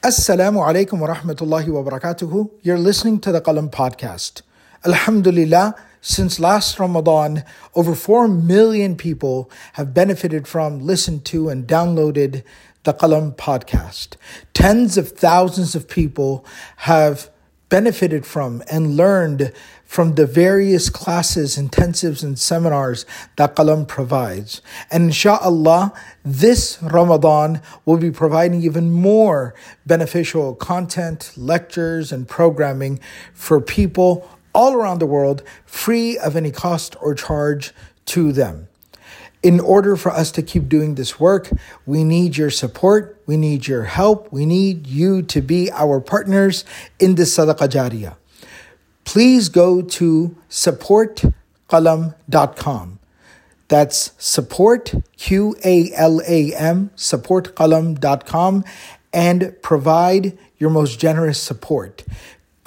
Assalamu alaikum wa rahmatullahi wa. You're listening to the Qalam podcast. Alhamdulillah, since last Ramadan, over 4 million people have benefited from, listened to, and downloaded the Qalam podcast. Tens of thousands of people have benefited from and learned from the various classes, intensives, and seminars that Qalam provides. And inshallah, this Ramadan will be providing even more beneficial content, lectures, and programming for people all around the world, free of any cost or charge to them in order for us to keep doing this work, we need your support, we need your help, we need you to be our partners in this sadaqah jariyah. Please go to supportqalam.com. That's support, Q A L A M, supportqalam.com, and provide your most generous support.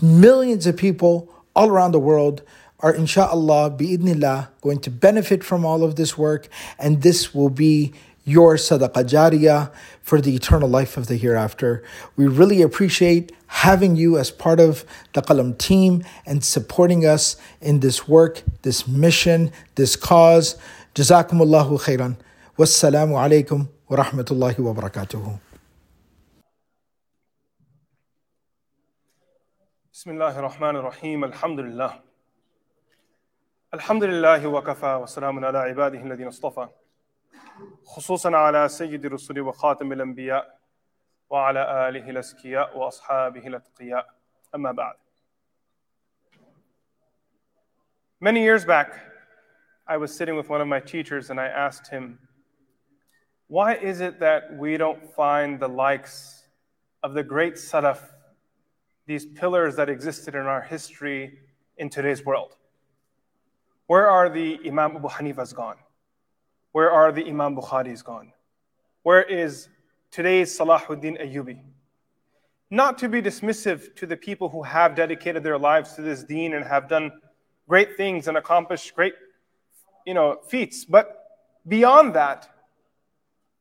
Millions of people all around the world are inshallah bi'idnillah going to benefit from all of this work and this will be your sadaqah jariyah for the eternal life of the hereafter. We really appreciate having you as part of the Qalam team and supporting us in this work, this mission, this cause. Jazakumullahu khairan. Wassalamu alaikum wa rahmatullahi wa barakatuhu. بسم الله الرحمن الرحيم الحمد لله الحمد لله وكفى وسلام على عباده الذين اصطفى خصوصا على سيد الرسل وخاتم الانبياء وعلى اله الازكياء واصحابه الاتقياء اما بعد Many years back, I was sitting with one of my teachers and I asked him, Why is it that we don't find the likes of the great Salaf, these pillars that existed in our history in today's world? Where are the Imam Abu Hanifa's gone? Where are the Imam Bukhari's gone? Where is today's Salahuddin Ayyubi? Not to be dismissive to the people who have dedicated their lives to this deen and have done great things and accomplished great you know, feats, but beyond that,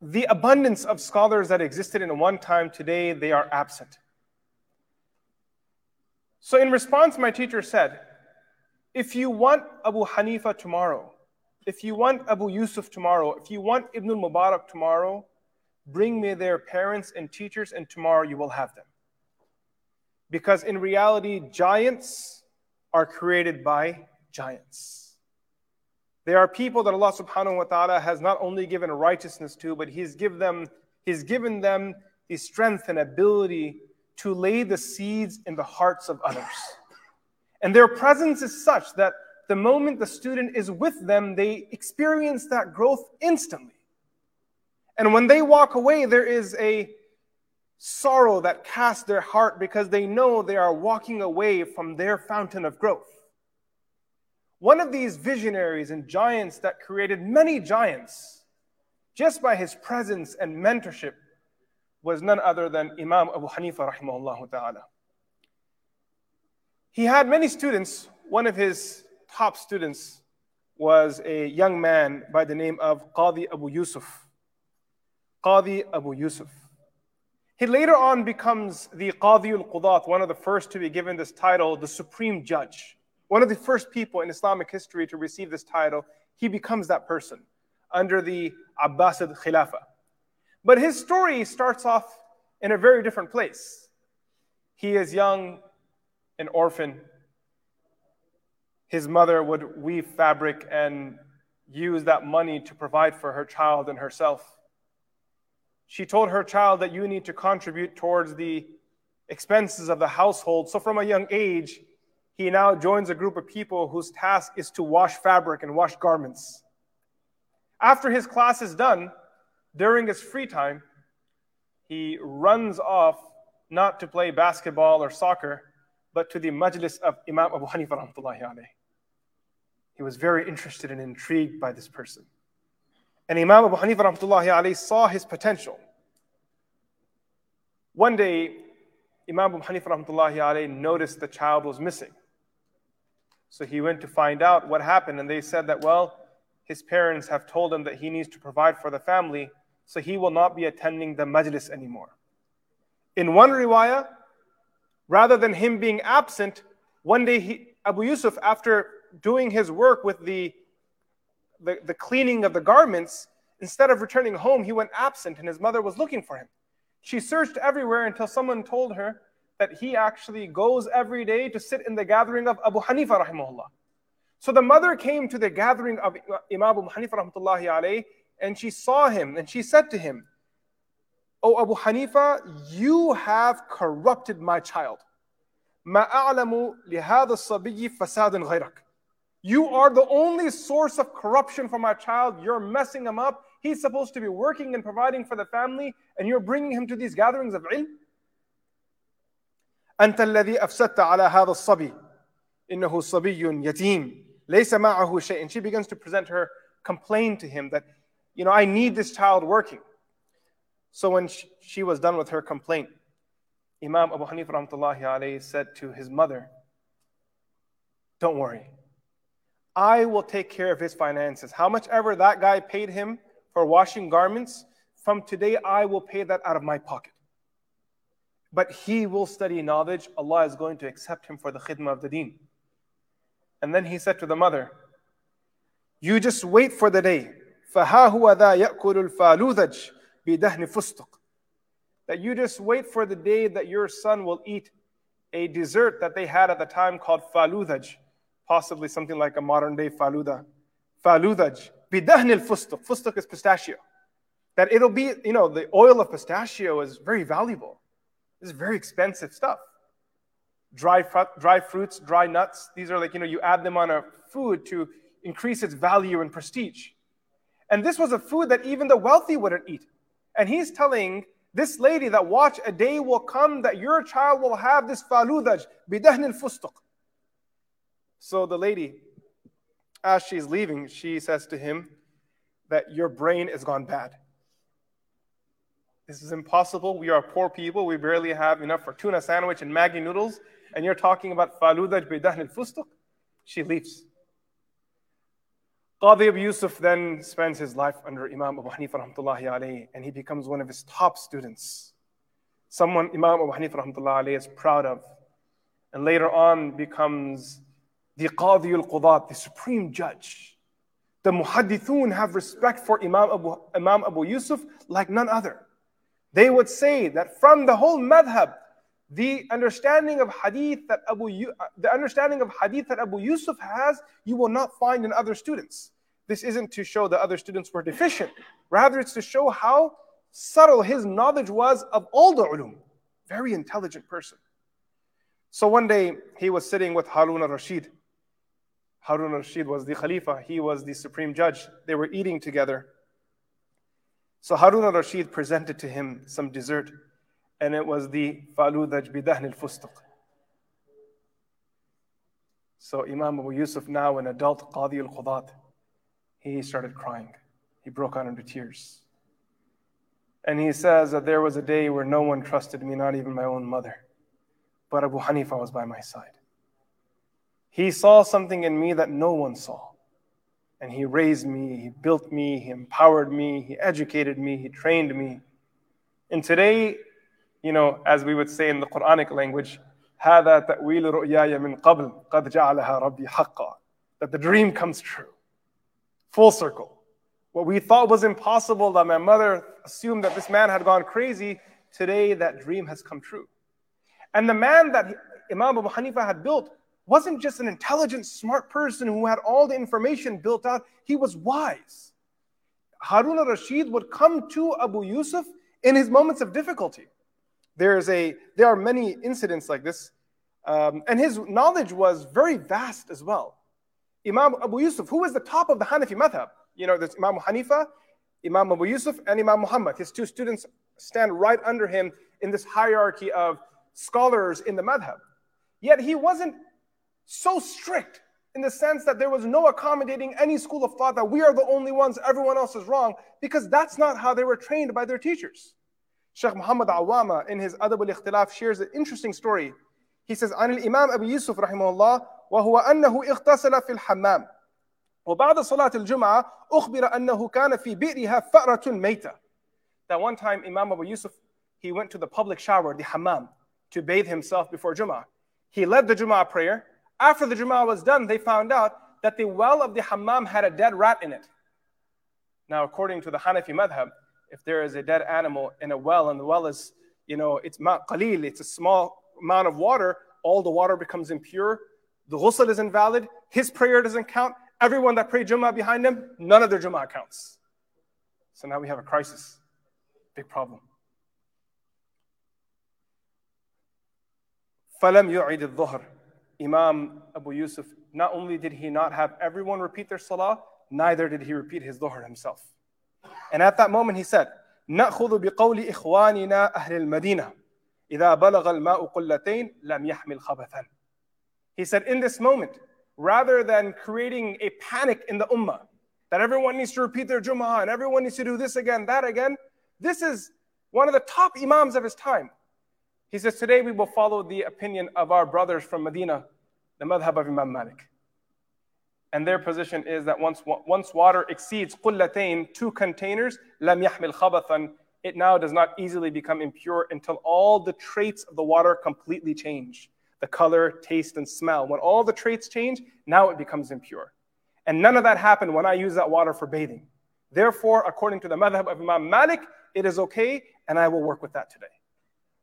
the abundance of scholars that existed in one time today, they are absent. So, in response, my teacher said, if you want Abu Hanifa tomorrow, if you want Abu Yusuf tomorrow, if you want Ibn al-Mubarak tomorrow, bring me their parents and teachers, and tomorrow you will have them. Because in reality, giants are created by giants. There are people that Allah subhanahu wa ta'ala has not only given righteousness to, but He's given them, He's given them the strength and ability to lay the seeds in the hearts of others. And their presence is such that the moment the student is with them, they experience that growth instantly. And when they walk away, there is a sorrow that casts their heart because they know they are walking away from their fountain of growth. One of these visionaries and giants that created many giants just by his presence and mentorship was none other than Imam Abu Hanifa rahimahullah ta'ala. He had many students. One of his top students was a young man by the name of Qadi Abu Yusuf. Qadi Abu Yusuf. He later on becomes the Qadi al Qudat, one of the first to be given this title, the Supreme Judge. One of the first people in Islamic history to receive this title. He becomes that person under the Abbasid Khilafah. But his story starts off in a very different place. He is young, an orphan. His mother would weave fabric and use that money to provide for her child and herself. She told her child that you need to contribute towards the expenses of the household. So, from a young age, he now joins a group of people whose task is to wash fabric and wash garments. After his class is done, during his free time, he runs off not to play basketball or soccer, but to the majlis of Imam Abu Hanifa rahmatullahi alayh. He was very interested and intrigued by this person. And Imam Abu Hanifa rahmatullahi saw his potential. One day, Imam Abu Hanifa rahmatullahi noticed the child was missing. So he went to find out what happened, and they said that, well, his parents have told him that he needs to provide for the family, so he will not be attending the majlis anymore. In one riwayah, rather than him being absent, one day he, Abu Yusuf, after doing his work with the, the, the cleaning of the garments, instead of returning home, he went absent and his mother was looking for him. She searched everywhere until someone told her that he actually goes every day to sit in the gathering of Abu Hanifa rahimahullah. So the mother came to the gathering of Imam Abu Hanifa rahmatullahi alayhi and she saw him and she said to him, O Abu Hanifa, you have corrupted my child. ما أعلم لهذا الصبي فساد غيرك. You are the only source of corruption for my child. You're messing him up. He's supposed to be working and providing for the family, and you're bringing him to these gatherings of ilm. أنت الذي أفسدت على هذا الصبي إنه صبي يتيم ليس معه شيء. And she begins to present her complaint to him that, you know, I need this child working. So when she was done with her complaint, Imam Abu Hanif rahmatullahi alayhi said to his mother, Don't worry. I will take care of his finances. How much ever that guy paid him for washing garments, from today I will pay that out of my pocket. But he will study knowledge. Allah is going to accept him for the khidmah of the deen. And then he said to the mother, You just wait for the day. That you just wait for the day that your son will eat a dessert that they had at the time called faludaj possibly something like a modern day faluda. Faludaj. Bidahn al fustuq. Fustuq is pistachio. That it'll be, you know, the oil of pistachio is very valuable. This is very expensive stuff. Dry, dry fruits, dry nuts, these are like, you know, you add them on a food to increase its value and prestige. And this was a food that even the wealthy wouldn't eat. And he's telling this lady that watch a day will come that your child will have this faludaj bidahn al So the lady, as she's leaving, she says to him that your brain is gone bad. This is impossible. We are poor people. We barely have enough for tuna sandwich and Maggi noodles. And you're talking about faludaj bidahn al fustuq? She leaves. Qadi Abu Yusuf then spends his life under Imam Abu Hanifa rahmatullahi alayhi, and he becomes one of his top students. Someone Imam Abu Hanifa rahmatullahi alayhi is proud of. And later on becomes the Qadi al-Qudat, the supreme judge. The Muhaddithun have respect for Imam Abu, Imam Abu Yusuf like none other. They would say that from the whole madhab, the understanding of hadith that Abu uh, the understanding of hadith that Abu Yusuf has, you will not find in other students. This isn't to show that other students were deficient. Rather, it's to show how subtle his knowledge was of all the ulum. Very intelligent person. So one day he was sitting with Harun al-Rashid. Harun al-Rashid was the Khalifa. He was the supreme judge. They were eating together. So Harun al-Rashid presented to him some dessert and it was the faludaj bidahn al-fustuq. So Imam Abu Yusuf, now an adult Qadi al-Qudat, he started crying. He broke out into tears. And he says that there was a day where no one trusted me, not even my own mother. But Abu Hanifa was by my side. He saw something in me that no one saw. And he raised me, he built me, he empowered me, he educated me, he trained me. And today, you know, as we would say in the Quranic language, هذا تأويل رؤياي من قبل قد جعلها ربي حقا. That the dream comes true. Full circle. What we thought was impossible, that my mother assumed that this man had gone crazy, today that dream has come true. And the man that Imam Abu Hanifa had built wasn't just an intelligent, smart person who had all the information built out, he was wise. Harun al Rashid would come to Abu Yusuf in his moments of difficulty. There's a, there are many incidents like this. Um, and his knowledge was very vast as well. Imam Abu Yusuf, who was the top of the Hanafi madhab, you know, there's Imam Hanifa, Imam Abu Yusuf, and Imam Muhammad. His two students stand right under him in this hierarchy of scholars in the madhab. Yet he wasn't so strict in the sense that there was no accommodating any school of thought that we are the only ones, everyone else is wrong, because that's not how they were trained by their teachers. Sheikh Muhammad Awama in his Adab al-Ikhtilaf shares an interesting story. He says, عن الإمام أبي يوسف رحمه الله وهو أنه اغتسل في الحمام وبعد صلاة الجمعة أخبر أنه كان في بئرها فأرة ميتة. That one time Imam Abu Yusuf, he went to the public shower, the hammam, to bathe himself before Jum'ah. He led the Jum'ah prayer. After the Jum'ah was done, they found out that the well of the hammam had a dead rat in it. Now, according to the Hanafi madhab, if there is a dead animal in a well and the well is, you know, it's qalil, it's a small amount of water, all the water becomes impure. The ghusl is invalid. His prayer doesn't count. Everyone that prayed Jummah behind him, none of their Jummah counts. So now we have a crisis. Big problem. فَلَمْ يُعِدِ الظُّهْرِ Imam Abu Yusuf, not only did he not have everyone repeat their salah, neither did he repeat his dhuhr himself. And at that moment he said, نأخذ بقول إخواننا أهل المدينة إذا بلغ الماء قلتين لم يحمل خبثا. He said, in this moment, rather than creating a panic in the ummah, that everyone needs to repeat their Jum'ah and everyone needs to do this again, that again, this is one of the top imams of his time. He says, Today we will follow the opinion of our brothers from Medina, the madhab of Imam Malik. And their position is that once, once water exceeds qullatain, two containers, lam yahmil khabathan, it now does not easily become impure until all the traits of the water completely change the color, taste, and smell. When all the traits change, now it becomes impure. And none of that happened when I use that water for bathing. Therefore, according to the madhab of Imam Malik, it is okay, and I will work with that today.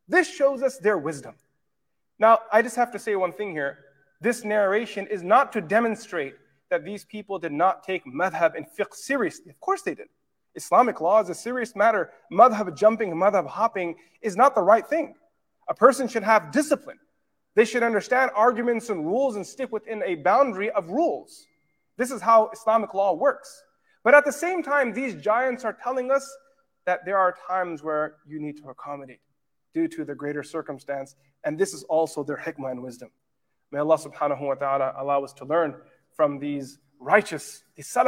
This shows us their wisdom. Now, I just have to say one thing here. This narration is not to demonstrate that these people did not take madhab and fiqh seriously. Of course they did. Islamic law is a serious matter. Madhab jumping, madhab hopping is not the right thing. A person should have discipline. They should understand arguments and rules and stick within a boundary of rules. This is how Islamic law works. But at the same time, these giants are telling us that there are times where you need to accommodate due to the greater circumstance. And this is also their hikmah and wisdom. May Allah subhanahu wa ta'ala allow us to learn from these righteous, these salaf